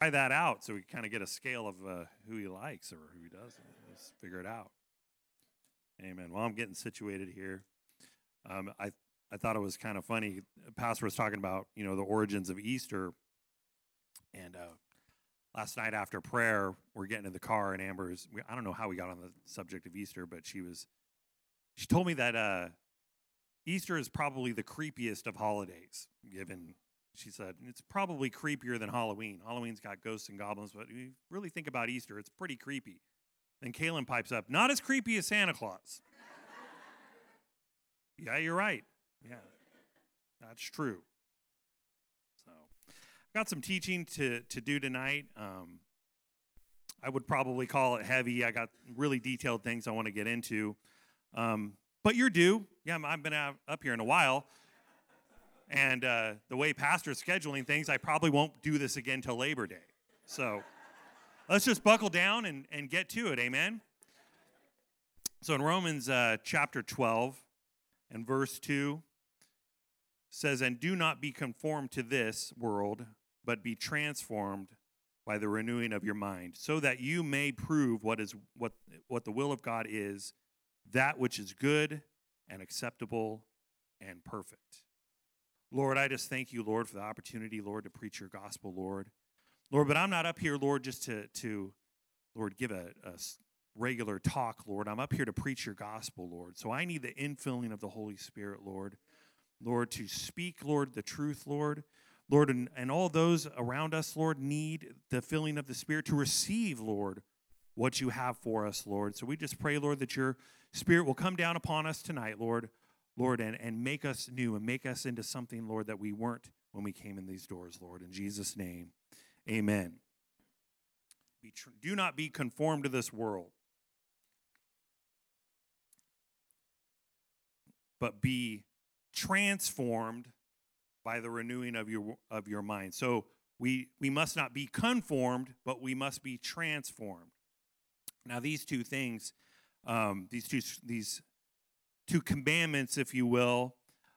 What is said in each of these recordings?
try that out so we kind of get a scale of uh, who he likes or who he doesn't. Let's figure it out. Amen. Well, I'm getting situated here. Um, I I thought it was kind of funny. Pastor was talking about you know the origins of Easter, and uh, last night after prayer, we're getting in the car, and Amber's. I don't know how we got on the subject of Easter, but she was. She told me that uh, Easter is probably the creepiest of holidays, given she said it's probably creepier than Halloween. Halloween's got ghosts and goblins, but if you really think about Easter, it's pretty creepy. Then Kaylin pipes up, not as creepy as Santa Claus. yeah, you're right. Yeah, that's true. So, I've got some teaching to to do tonight. Um, I would probably call it heavy. I got really detailed things I want to get into. Um, but you're due. Yeah, I've been out, up here in a while. And uh, the way pastor's scheduling things, I probably won't do this again till Labor Day. So let's just buckle down and, and get to it. Amen. So in Romans uh, chapter 12 and verse 2 says, And do not be conformed to this world, but be transformed by the renewing of your mind, so that you may prove what is what what the will of God is, that which is good and acceptable and perfect. Lord, I just thank you, Lord, for the opportunity, Lord, to preach your gospel, Lord. Lord, but I'm not up here, Lord, just to, to Lord, give a, a regular talk, Lord. I'm up here to preach your gospel, Lord. So I need the infilling of the Holy Spirit, Lord. Lord, to speak, Lord, the truth, Lord. Lord, and, and all those around us, Lord, need the filling of the Spirit to receive, Lord, what you have for us, Lord. So we just pray, Lord, that your Spirit will come down upon us tonight, Lord. Lord, and, and make us new and make us into something, Lord, that we weren't when we came in these doors, Lord. In Jesus' name, amen. Tr- do not be conformed to this world, but be transformed by the renewing of your of your mind. So we we must not be conformed, but we must be transformed. Now these two things, um, these two these two commandments, if you will,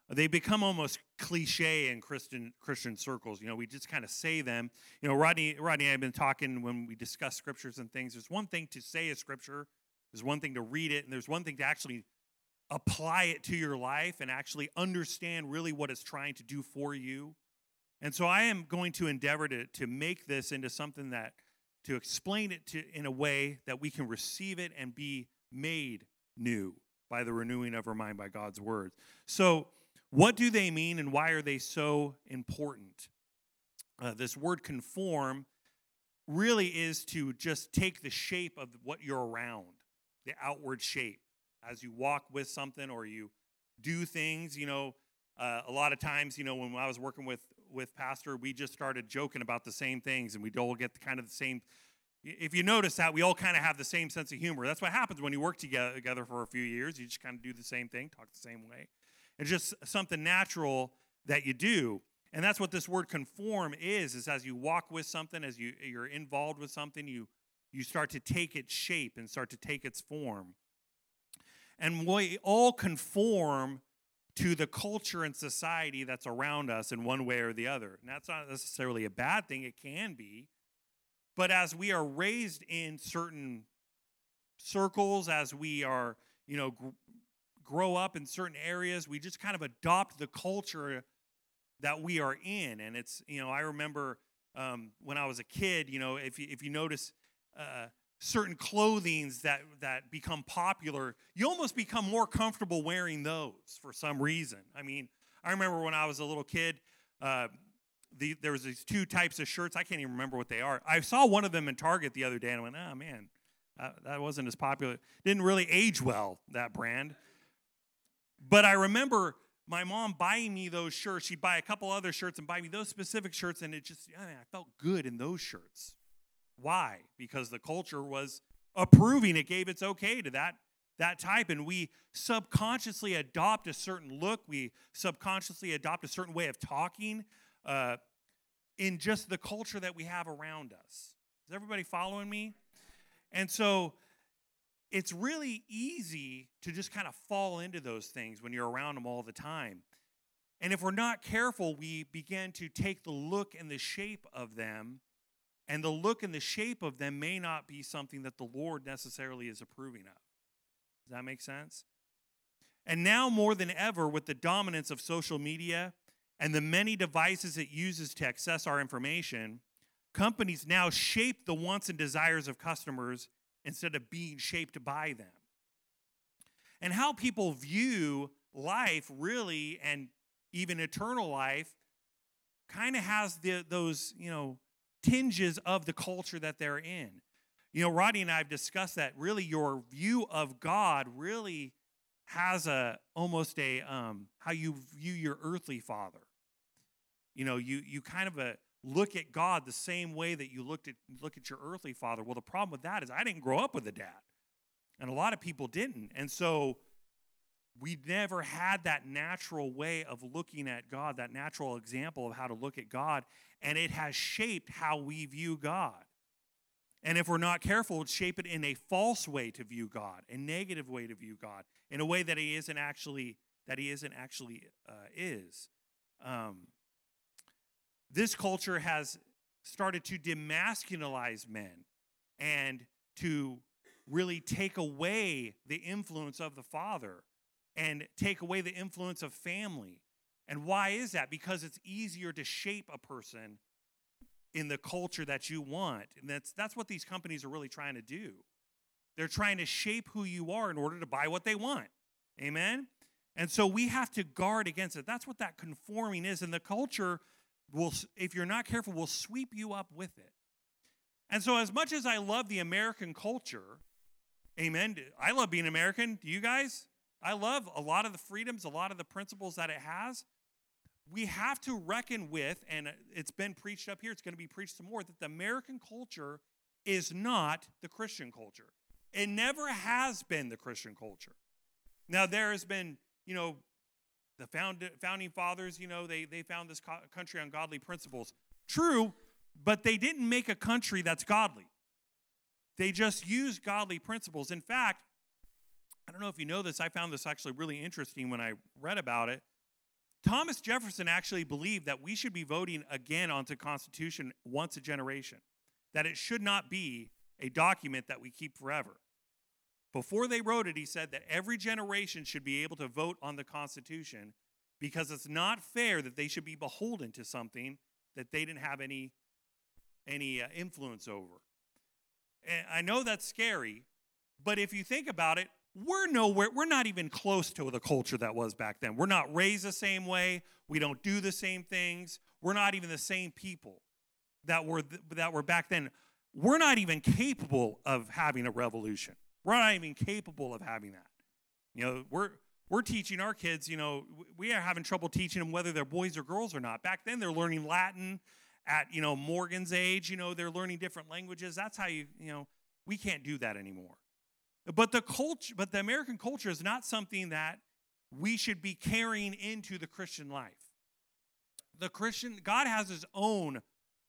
they become almost cliche in Christian Christian circles. You know, we just kind of say them. You know, Rodney, Rodney and I have been talking when we discuss scriptures and things. There's one thing to say a scripture, there's one thing to read it, and there's one thing to actually apply it to your life and actually understand really what it's trying to do for you. And so I am going to endeavor to, to make this into something that to explain it to in a way that we can receive it and be made new by the renewing of our mind by God's word. So, what do they mean and why are they so important? Uh, this word conform really is to just take the shape of what you're around, the outward shape. As you walk with something or you do things, you know, uh, a lot of times, you know, when I was working with with pastor, we just started joking about the same things, and we'd all get kind of the same if you notice that, we all kind of have the same sense of humor. That's what happens when you work together for a few years. You just kind of do the same thing, talk the same way. It's just something natural that you do. And that's what this word conform is, is as you walk with something, as you, you're involved with something, you, you start to take its shape and start to take its form. And we all conform to the culture and society that's around us in one way or the other. And that's not necessarily a bad thing, it can be. But as we are raised in certain circles, as we are, you know, gr- grow up in certain areas, we just kind of adopt the culture that we are in. And it's, you know, I remember um, when I was a kid, you know, if you, if you notice uh, certain clothings that, that become popular, you almost become more comfortable wearing those for some reason. I mean, I remember when I was a little kid, uh, the, there was these two types of shirts. I can't even remember what they are. I saw one of them in Target the other day, and I went, "Oh man, that, that wasn't as popular. Didn't really age well that brand." But I remember my mom buying me those shirts. She'd buy a couple other shirts and buy me those specific shirts, and it just, I, mean, I felt good in those shirts. Why? Because the culture was approving. It gave its okay to that that type, and we subconsciously adopt a certain look. We subconsciously adopt a certain way of talking uh, in just the culture that we have around us. Is everybody following me? And so it's really easy to just kind of fall into those things when you're around them all the time. And if we're not careful, we begin to take the look and the shape of them and the look and the shape of them may not be something that the Lord necessarily is approving of. Does that make sense? And now more than ever, with the dominance of social media and the many devices it uses to access our information, companies now shape the wants and desires of customers instead of being shaped by them. And how people view life, really, and even eternal life, kind of has the, those, you know, tinges of the culture that they're in. You know, Roddy and I have discussed that really your view of God really has a almost a um, how you view your earthly father. You know, you you kind of a look at God the same way that you looked at look at your earthly father. Well, the problem with that is I didn't grow up with a dad. And a lot of people didn't. And so we never had that natural way of looking at God, that natural example of how to look at God, and it has shaped how we view God. And if we're not careful, it shape it in a false way to view God, a negative way to view God, in a way that He isn't actually that He isn't actually uh, is. Um, this culture has started to demasculinize men and to really take away the influence of the father and take away the influence of family. And why is that? Because it's easier to shape a person in the culture that you want. And that's that's what these companies are really trying to do. They're trying to shape who you are in order to buy what they want. Amen. And so we have to guard against it. That's what that conforming is. And the culture will, if you're not careful, will sweep you up with it. And so, as much as I love the American culture, amen, I love being American. Do you guys? I love a lot of the freedoms, a lot of the principles that it has. We have to reckon with, and uh, it's been preached up here, it's going to be preached some more, that the American culture is not the Christian culture. It never has been the Christian culture. Now, there has been, you know, the found, founding fathers, you know, they, they found this co- country on godly principles. True, but they didn't make a country that's godly. They just used godly principles. In fact, I don't know if you know this, I found this actually really interesting when I read about it. Thomas Jefferson actually believed that we should be voting again onto Constitution once a generation, that it should not be a document that we keep forever. Before they wrote it, he said that every generation should be able to vote on the Constitution because it's not fair that they should be beholden to something that they didn't have any, any uh, influence over. And I know that's scary, but if you think about it, we're nowhere, we're not even close to the culture that was back then. We're not raised the same way. We don't do the same things. We're not even the same people that were, that were back then. We're not even capable of having a revolution. We're not even capable of having that. You know, we're we're teaching our kids, you know, we are having trouble teaching them whether they're boys or girls or not. Back then they're learning Latin at, you know, Morgan's age, you know, they're learning different languages. That's how you, you know, we can't do that anymore. But the culture, but the American culture is not something that we should be carrying into the Christian life. The Christian, God has his own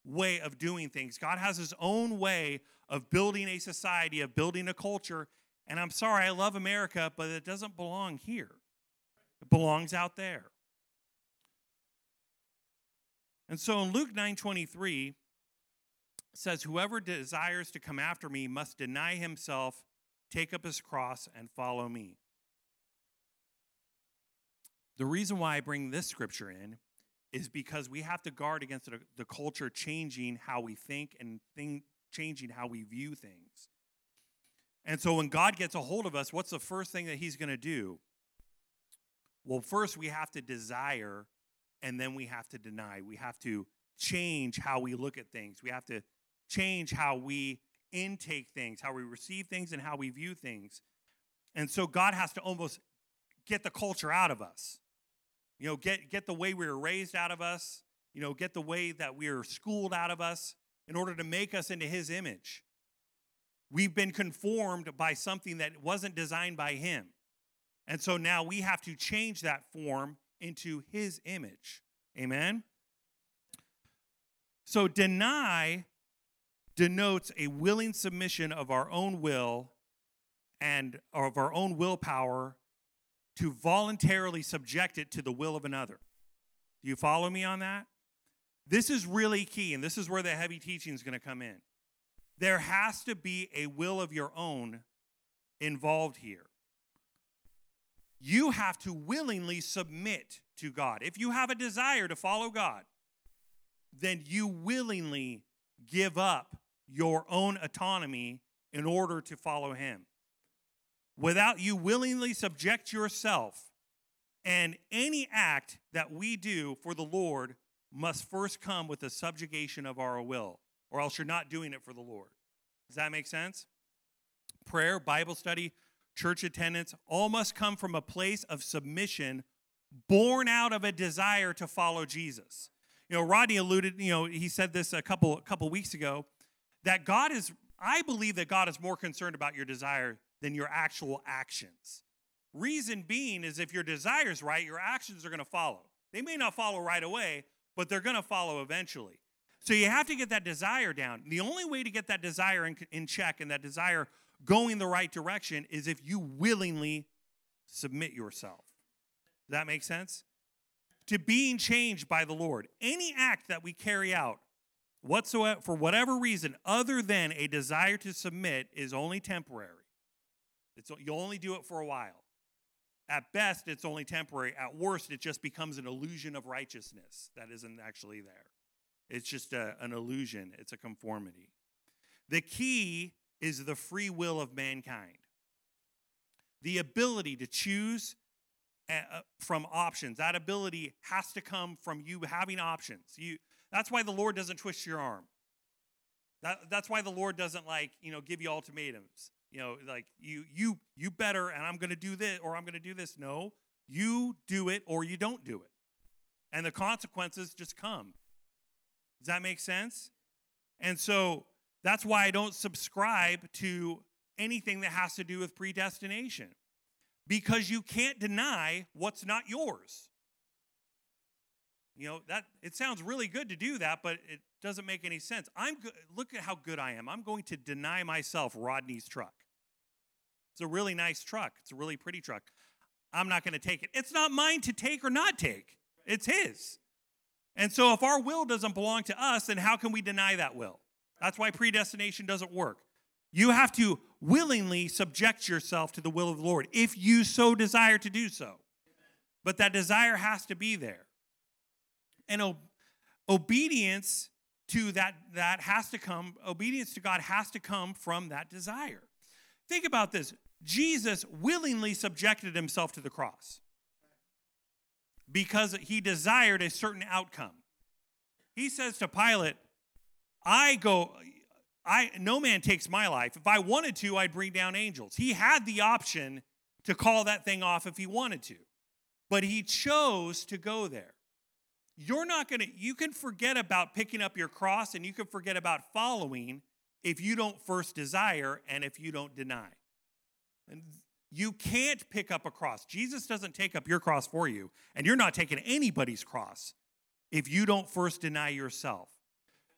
way of doing things. God has his own way of building a society, of building a culture. And I'm sorry, I love America, but it doesn't belong here. It belongs out there. And so in Luke 9:23 says whoever desires to come after me must deny himself, take up his cross and follow me. The reason why I bring this scripture in is because we have to guard against the, the culture changing how we think and think, changing how we view things. And so when God gets a hold of us, what's the first thing that he's going to do? Well, first we have to desire and then we have to deny. We have to change how we look at things. We have to change how we intake things, how we receive things, and how we view things. And so God has to almost get the culture out of us. You know, get, get the way we were raised out of us, you know, get the way that we are schooled out of us in order to make us into his image. We've been conformed by something that wasn't designed by him. And so now we have to change that form into his image. Amen? So deny denotes a willing submission of our own will and of our own willpower to voluntarily subject it to the will of another. Do you follow me on that? This is really key, and this is where the heavy teaching is going to come in. There has to be a will of your own involved here. You have to willingly submit to God. If you have a desire to follow God, then you willingly give up your own autonomy in order to follow Him. Without you willingly subject yourself, and any act that we do for the Lord must first come with the subjugation of our will, or else you're not doing it for the Lord. Does that make sense? Prayer, Bible study, church attendance, all must come from a place of submission born out of a desire to follow Jesus. You know, Rodney alluded, you know, he said this a couple a couple weeks ago that God is I believe that God is more concerned about your desire than your actual actions. Reason being is if your desire is right, your actions are going to follow. They may not follow right away, but they're going to follow eventually. So you have to get that desire down. The only way to get that desire in, in check and that desire going the right direction is if you willingly submit yourself. Does that make sense? To being changed by the Lord. Any act that we carry out whatsoever for whatever reason other than a desire to submit is only temporary. It's, you only do it for a while. At best, it's only temporary. At worst, it just becomes an illusion of righteousness that isn't actually there. It's just a, an illusion, it's a conformity. The key is the free will of mankind, the ability to choose uh, uh, from options. That ability has to come from you having options. You, that's why the Lord doesn't twist your arm. That, that's why the Lord doesn't like, you know, give you ultimatums. You know, like you you you better and I'm going to do this or I'm going to do this. No, you do it or you don't do it. And the consequences just come. Does that make sense? And so that's why I don't subscribe to anything that has to do with predestination because you can't deny what's not yours. You know, that it sounds really good to do that, but it doesn't make any sense. I'm go- look at how good I am. I'm going to deny myself Rodney's truck. It's a really nice truck. It's a really pretty truck. I'm not going to take it. It's not mine to take or not take. It's his. And so if our will doesn't belong to us, then how can we deny that will? That's why predestination doesn't work. You have to willingly subject yourself to the will of the Lord if you so desire to do so. But that desire has to be there. And o- obedience to that that has to come obedience to God has to come from that desire. Think about this. Jesus willingly subjected himself to the cross because he desired a certain outcome. He says to Pilate, I go I no man takes my life. If I wanted to, I'd bring down angels. He had the option to call that thing off if he wanted to. But he chose to go there. You're not going to you can forget about picking up your cross and you can forget about following if you don't first desire and if you don't deny. And you can't pick up a cross. Jesus doesn't take up your cross for you, and you're not taking anybody's cross if you don't first deny yourself.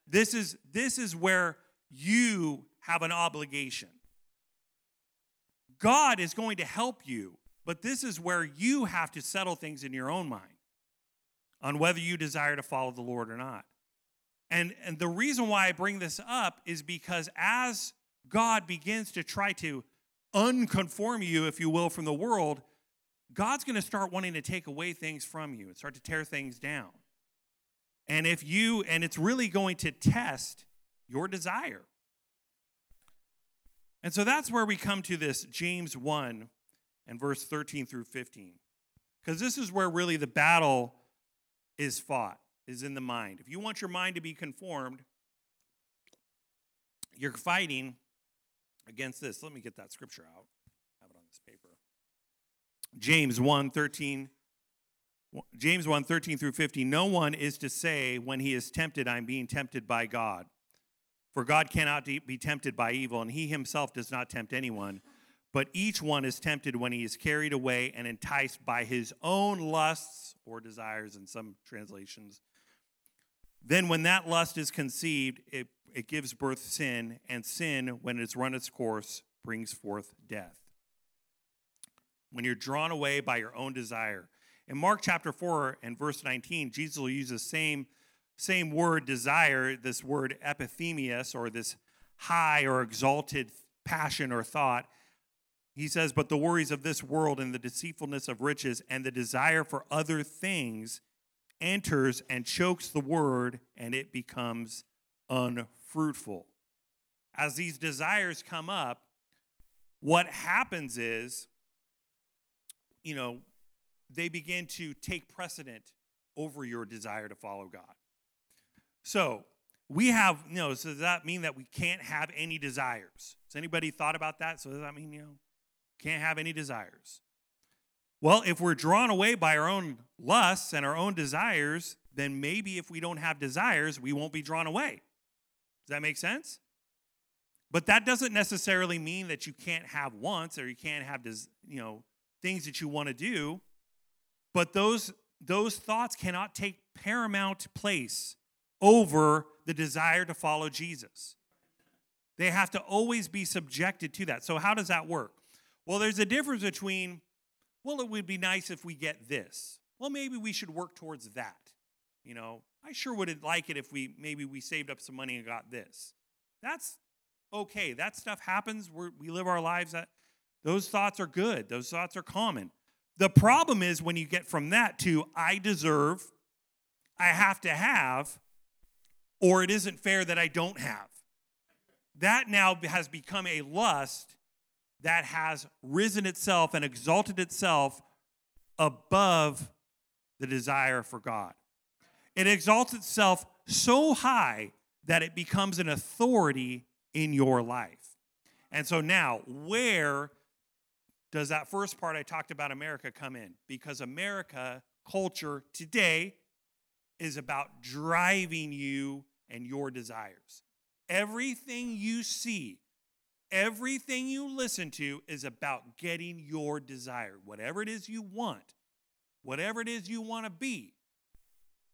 This is this is where you have an obligation. God is going to help you, but this is where you have to settle things in your own mind on whether you desire to follow the Lord or not. And, and the reason why I bring this up is because as God begins to try to unconform you, if you will, from the world, God's going to start wanting to take away things from you and start to tear things down. And if you, and it's really going to test your desire. And so that's where we come to this James 1 and verse 13 through 15. Because this is where really the battle is fought, is in the mind. If you want your mind to be conformed, you're fighting against this. Let me get that scripture out. I have it on this paper. James 1 13. James 1 13 through 15. No one is to say when he is tempted, I'm being tempted by God. For God cannot be tempted by evil, and he himself does not tempt anyone. But each one is tempted when he is carried away and enticed by his own lusts or desires in some translations. Then, when that lust is conceived, it, it gives birth sin, and sin, when it's run its course, brings forth death. When you're drawn away by your own desire. In Mark chapter 4 and verse 19, Jesus will use the same same word desire, this word epithemius, or this high or exalted passion or thought, he says, But the worries of this world and the deceitfulness of riches and the desire for other things enters and chokes the word, and it becomes unfruitful. As these desires come up, what happens is, you know, they begin to take precedent over your desire to follow God. So, we have, you know, so does that mean that we can't have any desires? Has anybody thought about that? So does that mean, you know, can't have any desires? Well, if we're drawn away by our own lusts and our own desires, then maybe if we don't have desires, we won't be drawn away. Does that make sense? But that doesn't necessarily mean that you can't have wants or you can't have you know things that you want to do. But those those thoughts cannot take paramount place over the desire to follow Jesus. They have to always be subjected to that. So how does that work? Well, there's a difference between well, it would be nice if we get this. Well, maybe we should work towards that. You know, I sure would like it if we maybe we saved up some money and got this. That's okay. That stuff happens. We're, we live our lives. That those thoughts are good. Those thoughts are common. The problem is when you get from that to I deserve, I have to have, or it isn't fair that I don't have. That now has become a lust that has risen itself and exalted itself above the desire for God. It exalts itself so high that it becomes an authority in your life. And so now, where does that first part I talked about America come in? Because America culture today is about driving you and your desires. Everything you see Everything you listen to is about getting your desire, whatever it is you want, whatever it is you want to be.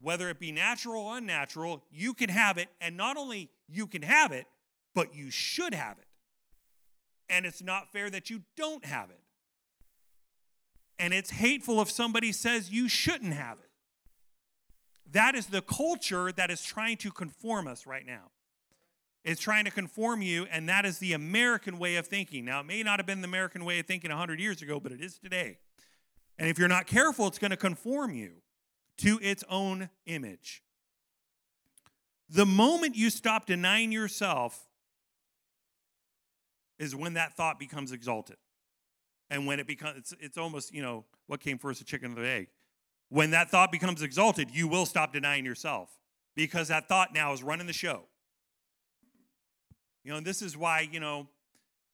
Whether it be natural or unnatural, you can have it. And not only you can have it, but you should have it. And it's not fair that you don't have it. And it's hateful if somebody says you shouldn't have it. That is the culture that is trying to conform us right now is trying to conform you, and that is the American way of thinking. Now, it may not have been the American way of thinking 100 years ago, but it is today. And if you're not careful, it's going to conform you to its own image. The moment you stop denying yourself is when that thought becomes exalted. And when it becomes, it's, it's almost, you know, what came first, the chicken or the egg? When that thought becomes exalted, you will stop denying yourself because that thought now is running the show. You know, and this is why, you know,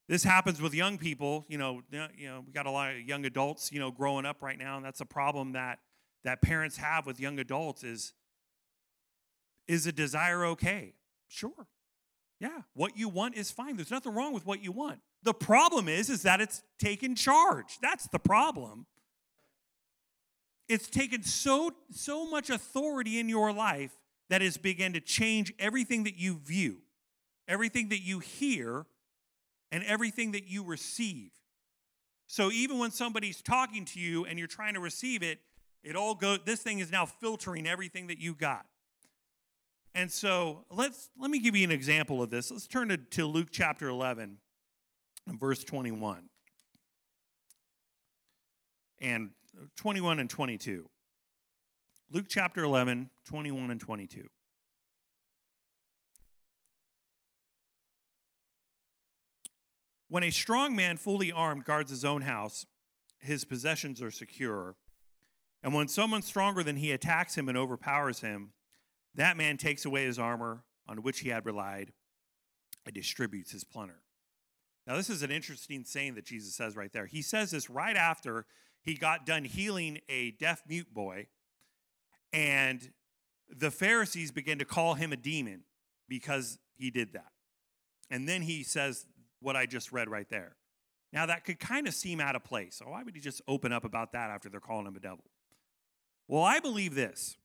this happens with young people. You know, you know, we got a lot of young adults, you know, growing up right now, and that's a problem that that parents have with young adults is is a desire okay? Sure. Yeah, what you want is fine. There's nothing wrong with what you want. The problem is is that it's taken charge. That's the problem. It's taken so so much authority in your life that has begun to change everything that you view everything that you hear, and everything that you receive. So even when somebody's talking to you and you're trying to receive it, it all goes this thing is now filtering everything that you got. And so let's let me give you an example of this. Let's turn to, to Luke chapter 11 and verse 21. And 21 and 22. Luke chapter 11, 21 and 22. When a strong man, fully armed, guards his own house, his possessions are secure. And when someone stronger than he attacks him and overpowers him, that man takes away his armor on which he had relied and distributes his plunder. Now, this is an interesting saying that Jesus says right there. He says this right after he got done healing a deaf mute boy, and the Pharisees begin to call him a demon because he did that. And then he says what I just read right there. Now, that could kind of seem out of place. So, why would he just open up about that after they're calling him a devil? Well, I believe this.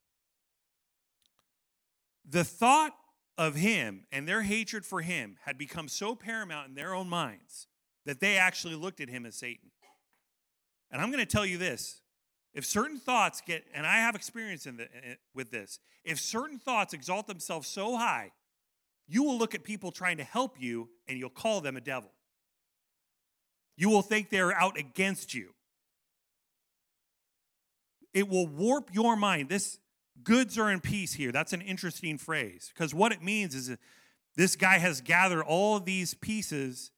The thought of him and their hatred for him had become so paramount in their own minds that they actually looked at him as Satan. And I'm going to tell you this if certain thoughts get, and I have experience in the, eh, eh, with this, if certain thoughts exalt themselves so high, you will look at people trying to help you and you'll call them a devil. You will think they're out against you. It will warp your mind. This goods are in peace here. That's an interesting phrase because what it means is this guy has gathered all these pieces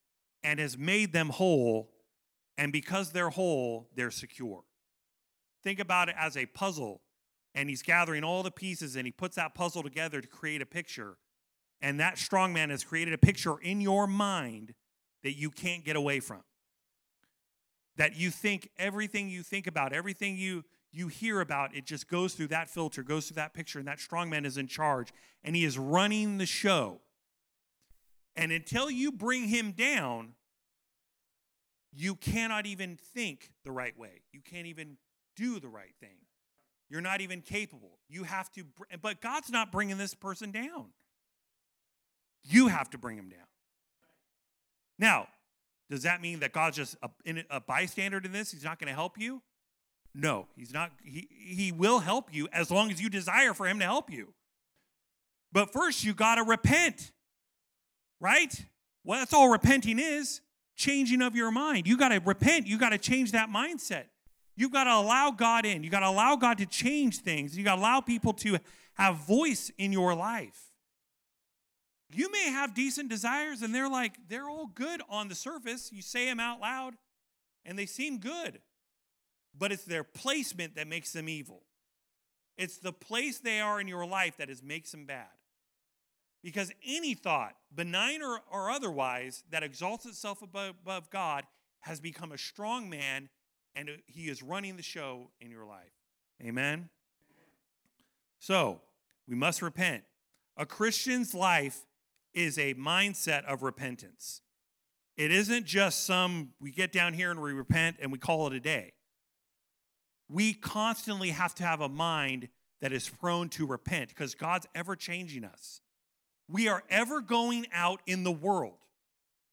and has made them whole. And because they're whole, they're secure. Think about it as a puzzle. And he's gathering all the pieces and he puts that puzzle together to create a picture. And that strong man has created a picture in your mind that you can't get away from. That you think everything you think about, everything you you hear about, it just goes through that filter, goes through that picture, and that strong man is in charge, and he is running the show. And until you bring him down, you cannot even think the right way. You can't even do the right thing. You're not even capable. You have to, but God's not bringing this person down. You have to bring him down. Now, does that mean that God's just a, a bystander to this? He's not going to help you? No, he's not. He, he will help you as long as you desire for him to help you. But first, you got to repent, right? Well, that's all repenting is changing of your mind. You got to repent. You got to change that mindset. You've got to allow God in. You got to allow God to change things. You got to allow people to have voice in your life. You may have decent desires and they're like, they're all good on the surface. You say them out loud and they seem good, but it's their placement that makes them evil. It's the place they are in your life that is, makes them bad. Because any thought, benign or, or otherwise, that exalts itself above, above God has become a strong man and he is running the show in your life. Amen? So, we must repent. A Christian's life is a mindset of repentance. It isn't just some, we get down here and we repent and we call it a day. We constantly have to have a mind that is prone to repent because God's ever changing us. We are ever going out in the world.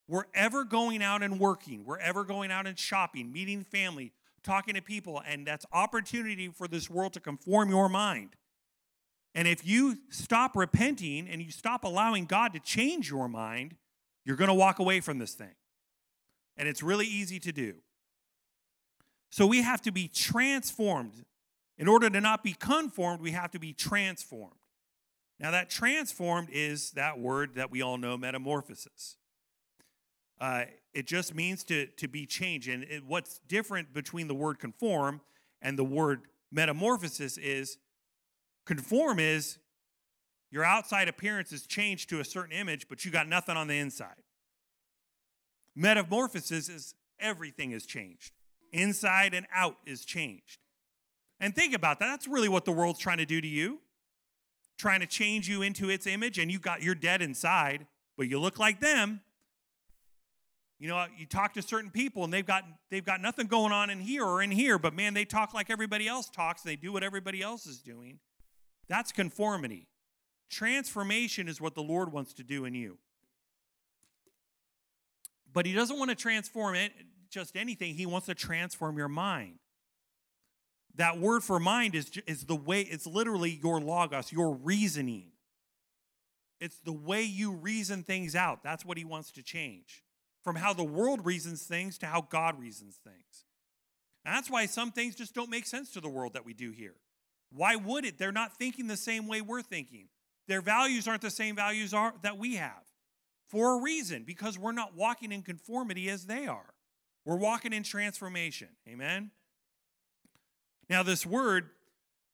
We're ever going out and working. We're ever going out and shopping, meeting family, talking to people, and that's opportunity for this world to conform your mind. And if you stop repenting and you stop allowing God to change your mind, you're going to walk away from this thing. And it's really easy to do. So we have to be transformed. In order to not be conformed, we have to be transformed. Now, that transformed is that word that we all know, metamorphosis. Uh, it just means to, to be changed. And it, what's different between the word conform and the word metamorphosis is conform is your outside appearance is changed to a certain image, but you got nothing on the inside. Metamorphosis is everything is changed, inside and out is changed. And think about that. That's really what the world's trying to do to you trying to change you into its image and you got you're dead inside, but you look like them. You know, you talk to certain people and they've got they've got nothing going on in here or in here, but man, they talk like everybody else talks, they do what everybody else is doing. That's conformity. Transformation is what the Lord wants to do in you. But he doesn't want to transform it just anything. He wants to transform your mind. That word for mind is, is the way, it's literally your logos, your reasoning. It's the way you reason things out. That's what he wants to change. From how the world reasons things to how God reasons things. And that's why some things just don't make sense to the world that we do here. Why would it? They're not thinking the same way we're thinking. Their values aren't the same values are, that we have for a reason, because we're not walking in conformity as they are. We're walking in transformation. Amen? Now, this word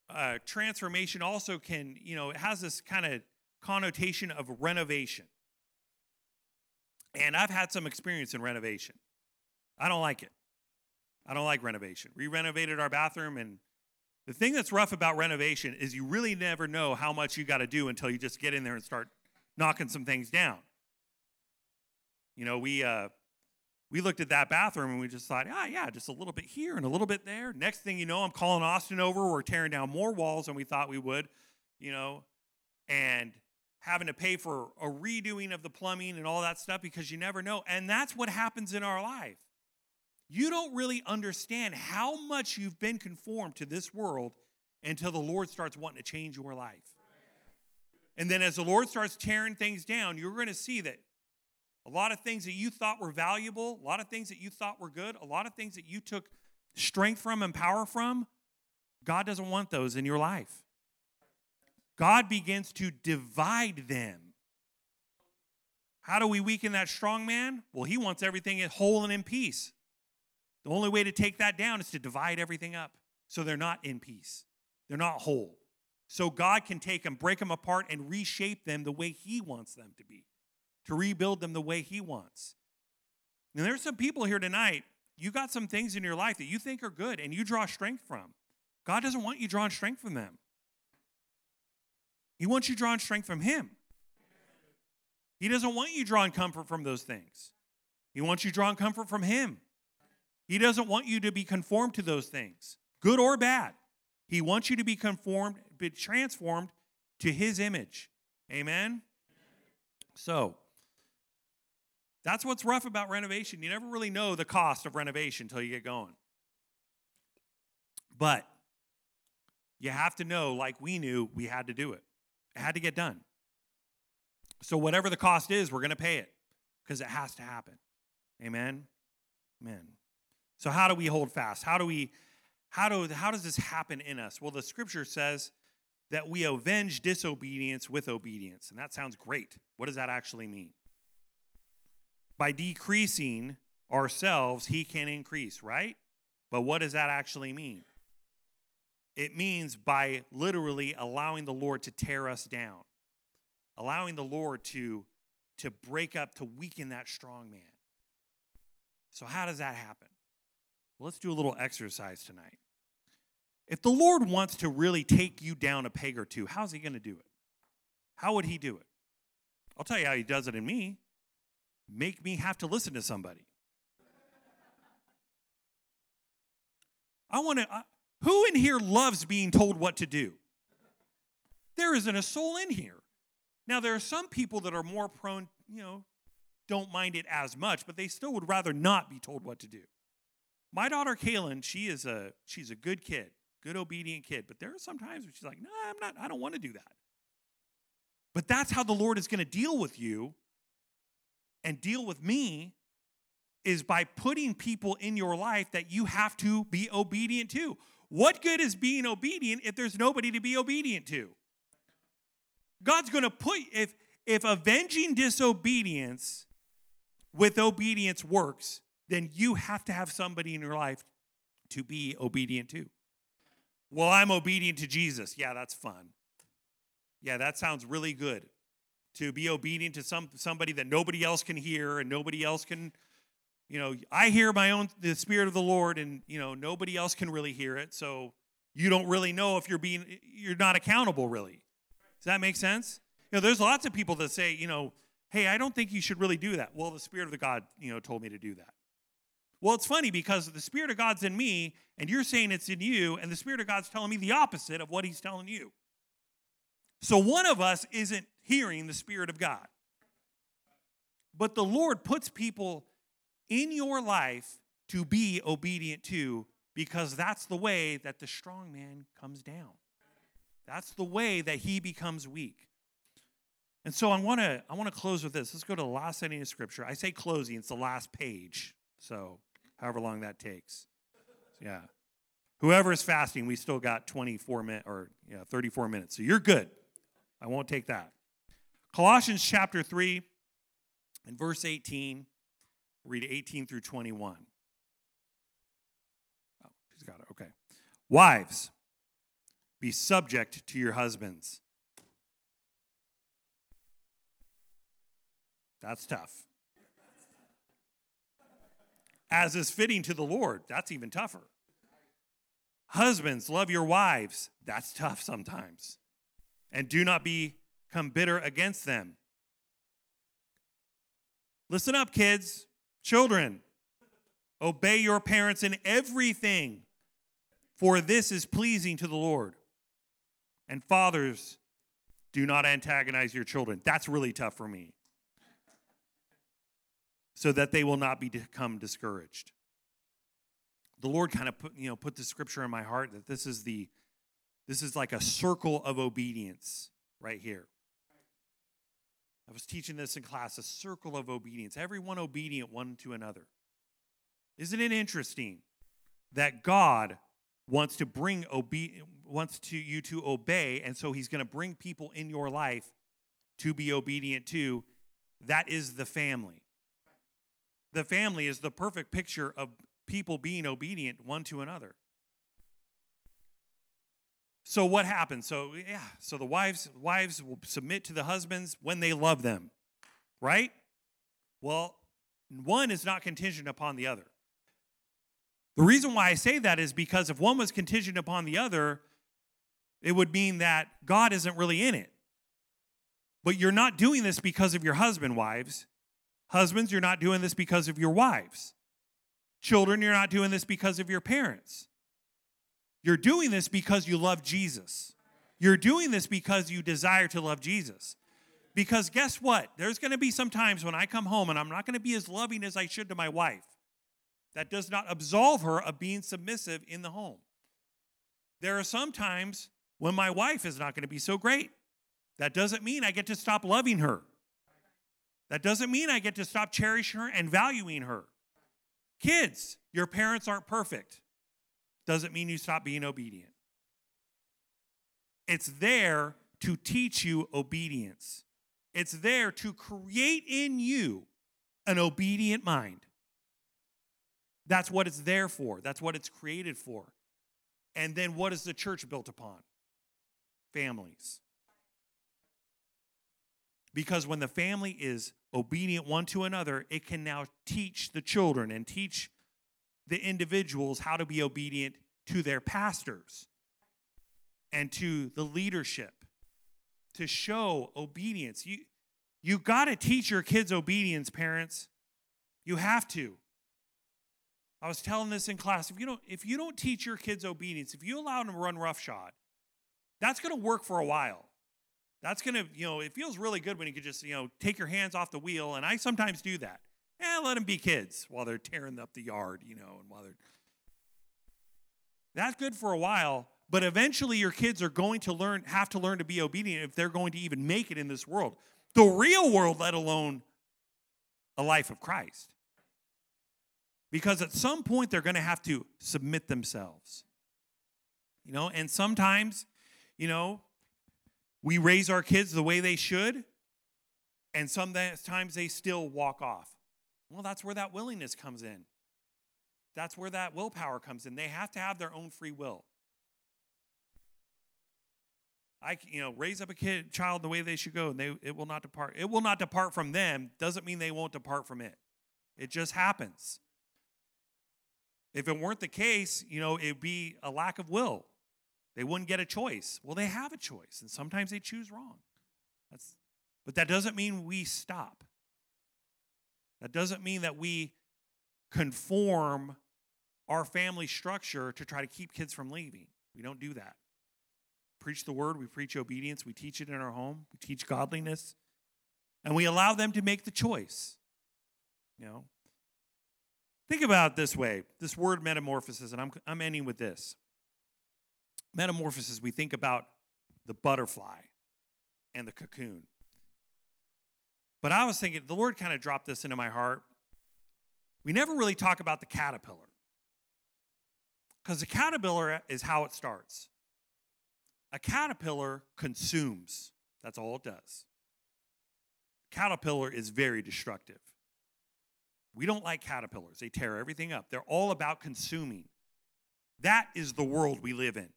uh, transformation also can, you know, it has this kind of connotation of renovation. And I've had some experience in renovation. I don't like it. I don't like renovation. We renovated our bathroom, and the thing that's rough about renovation is you really never know how much you got to do until you just get in there and start knocking some things down. You know, we uh, we looked at that bathroom and we just thought, ah, yeah, just a little bit here and a little bit there. Next thing you know, I'm calling Austin over. We're tearing down more walls than we thought we would, you know, and having to pay for a redoing of the plumbing and all that stuff because you never know. And that's what happens in our life. you don't really understand how much you've been conformed to this world until the Lord starts wanting to change your life. And then as the Lord starts tearing things down, you're going to see that a lot of things that you thought were valuable, a lot of things that you thought were good, a lot of things that you took strength from and power from, God doesn't want those in your life. God begins to divide them. How do we weaken that strong man? Well, he wants everything whole and in peace. The only way to take that down is to divide everything up so they're not in peace. They're not whole. So God can take them, break them apart, and reshape them the way He wants them to be, to rebuild them the way He wants. And there's some people here tonight, you got some things in your life that you think are good and you draw strength from. God doesn't want you drawing strength from them, He wants you drawing strength from Him. He doesn't want you drawing comfort from those things. He wants you drawing comfort from Him. He doesn't want you to be conformed to those things, good or bad. He wants you to be conformed, be transformed to his image. Amen? So, that's what's rough about renovation. You never really know the cost of renovation until you get going. But you have to know, like we knew, we had to do it. It had to get done. So, whatever the cost is, we're going to pay it because it has to happen. Amen? Amen. So, how do we hold fast? How do we how, do, how does this happen in us? Well, the scripture says that we avenge disobedience with obedience. And that sounds great. What does that actually mean? By decreasing ourselves, he can increase, right? But what does that actually mean? It means by literally allowing the Lord to tear us down, allowing the Lord to, to break up, to weaken that strong man. So, how does that happen? Well, let's do a little exercise tonight. If the Lord wants to really take you down a peg or two, how's he going to do it? How would he do it? I'll tell you how he does it in me. Make me have to listen to somebody. I want to, who in here loves being told what to do? There isn't a soul in here. Now, there are some people that are more prone, you know, don't mind it as much, but they still would rather not be told what to do. My daughter Kaylin, she is a she's a good kid, good obedient kid. But there are some times where she's like, "No, I'm not. I don't want to do that." But that's how the Lord is going to deal with you and deal with me is by putting people in your life that you have to be obedient to. What good is being obedient if there's nobody to be obedient to? God's going to put if if avenging disobedience with obedience works, then you have to have somebody in your life to be obedient to. Well, I'm obedient to Jesus. Yeah, that's fun. Yeah, that sounds really good. To be obedient to some somebody that nobody else can hear and nobody else can, you know, I hear my own the spirit of the Lord and you know nobody else can really hear it. So you don't really know if you're being you're not accountable really. Does that make sense? You know, there's lots of people that say, you know, hey, I don't think you should really do that. Well, the spirit of the God, you know, told me to do that. Well, it's funny because the Spirit of God's in me, and you're saying it's in you, and the Spirit of God's telling me the opposite of what He's telling you. So one of us isn't hearing the Spirit of God. But the Lord puts people in your life to be obedient to because that's the way that the strong man comes down. That's the way that he becomes weak. And so I want to I want to close with this. Let's go to the last ending of scripture. I say closing, it's the last page. So however long that takes. Yeah. Whoever is fasting, we still got 24 minutes or yeah, 34 minutes. So you're good. I won't take that. Colossians chapter 3 and verse 18. Read 18 through 21. Oh, she's got it. Okay. Wives, be subject to your husbands. That's tough as is fitting to the Lord. That's even tougher. Husbands, love your wives. That's tough sometimes. And do not become bitter against them. Listen up, kids, children. Obey your parents in everything, for this is pleasing to the Lord. And fathers, do not antagonize your children. That's really tough for me so that they will not become discouraged. the Lord kind of put, you know, put the scripture in my heart that this is the this is like a circle of obedience right here. I was teaching this in class, a circle of obedience, everyone obedient one to another. Isn't it interesting that God wants to bring obe- wants to you to obey and so he's going to bring people in your life to be obedient to? That is the family. The family is the perfect picture of people being obedient one to another so what happens? So yeah so the wives wives will submit to the husbands when they love them right? Well one is not contingent upon the other. The reason why i say that is because if one was contingent upon the other it would mean that god isn't really in it. But you're not doing this because of your husband wives. Husbands you're not doing this because of your wives. Children you're not doing this because of your parents you're doing this because you love Jesus. You're doing this because you desire to love Jesus. Because guess what? There's going to be some times when I come home and I'm not going to be as loving as I should to my wife. That does not absolve her of being submissive in the home. There are some times when my wife is not going to be so great. That doesn't mean I get to stop loving her. That doesn't mean I get to stop cherishing her and valuing her. Kids, your parents aren't perfect doesn't mean you stop being obedient. It's there to teach you obedience. It's there to create in you an obedient mind. That's what it's there for. That's what it's created for. And then what is the church built upon? Families. Because when the family is obedient one to another, it can now teach the children and teach the individuals how to be obedient to their pastors and to the leadership to show obedience. You you got to teach your kids obedience, parents. You have to. I was telling this in class. If you don't if you don't teach your kids obedience, if you allow them to run roughshod, that's going to work for a while. That's going to, you know, it feels really good when you can just, you know, take your hands off the wheel and I sometimes do that. Yeah, let them be kids while they're tearing up the yard, you know, and while they're. That's good for a while, but eventually your kids are going to learn, have to learn to be obedient if they're going to even make it in this world. The real world, let alone a life of Christ. Because at some point they're going to have to submit themselves. You know, and sometimes, you know, we raise our kids the way they should, and sometimes they still walk off. Well, that's where that willingness comes in. That's where that willpower comes in. They have to have their own free will. I, you know, raise up a kid, child the way they should go, and they it will not depart. It will not depart from them. Doesn't mean they won't depart from it. It just happens. If it weren't the case, you know, it'd be a lack of will. They wouldn't get a choice. Well, they have a choice, and sometimes they choose wrong. That's, but that doesn't mean we stop. That doesn't mean that we conform our family structure to try to keep kids from leaving. We don't do that. Preach the word, we preach obedience, we teach it in our home, we teach godliness, and we allow them to make the choice. You know, think about this way this word metamorphosis, and I'm, I'm ending with this. Metamorphosis, we think about the butterfly and the cocoon. But I was thinking, the Lord kind of dropped this into my heart. We never really talk about the caterpillar. Because the caterpillar is how it starts. A caterpillar consumes, that's all it does. Caterpillar is very destructive. We don't like caterpillars, they tear everything up. They're all about consuming. That is the world we live in.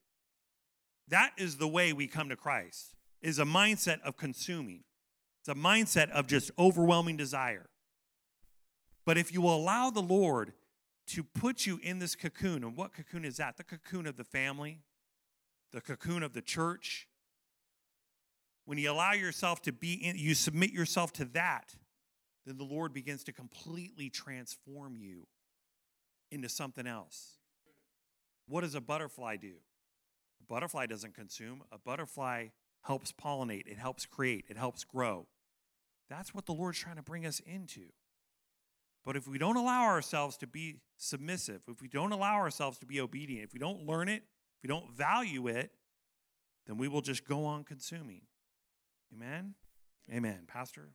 That is the way we come to Christ. Is a mindset of consuming. It's a mindset of just overwhelming desire. But if you will allow the Lord to put you in this cocoon, and what cocoon is that? The cocoon of the family, the cocoon of the church. When you allow yourself to be in, you submit yourself to that, then the Lord begins to completely transform you into something else. What does a butterfly do? A butterfly doesn't consume, a butterfly helps pollinate, it helps create, it helps grow. That's what the Lord's trying to bring us into. But if we don't allow ourselves to be submissive, if we don't allow ourselves to be obedient, if we don't learn it, if we don't value it, then we will just go on consuming. Amen? Amen. Pastor?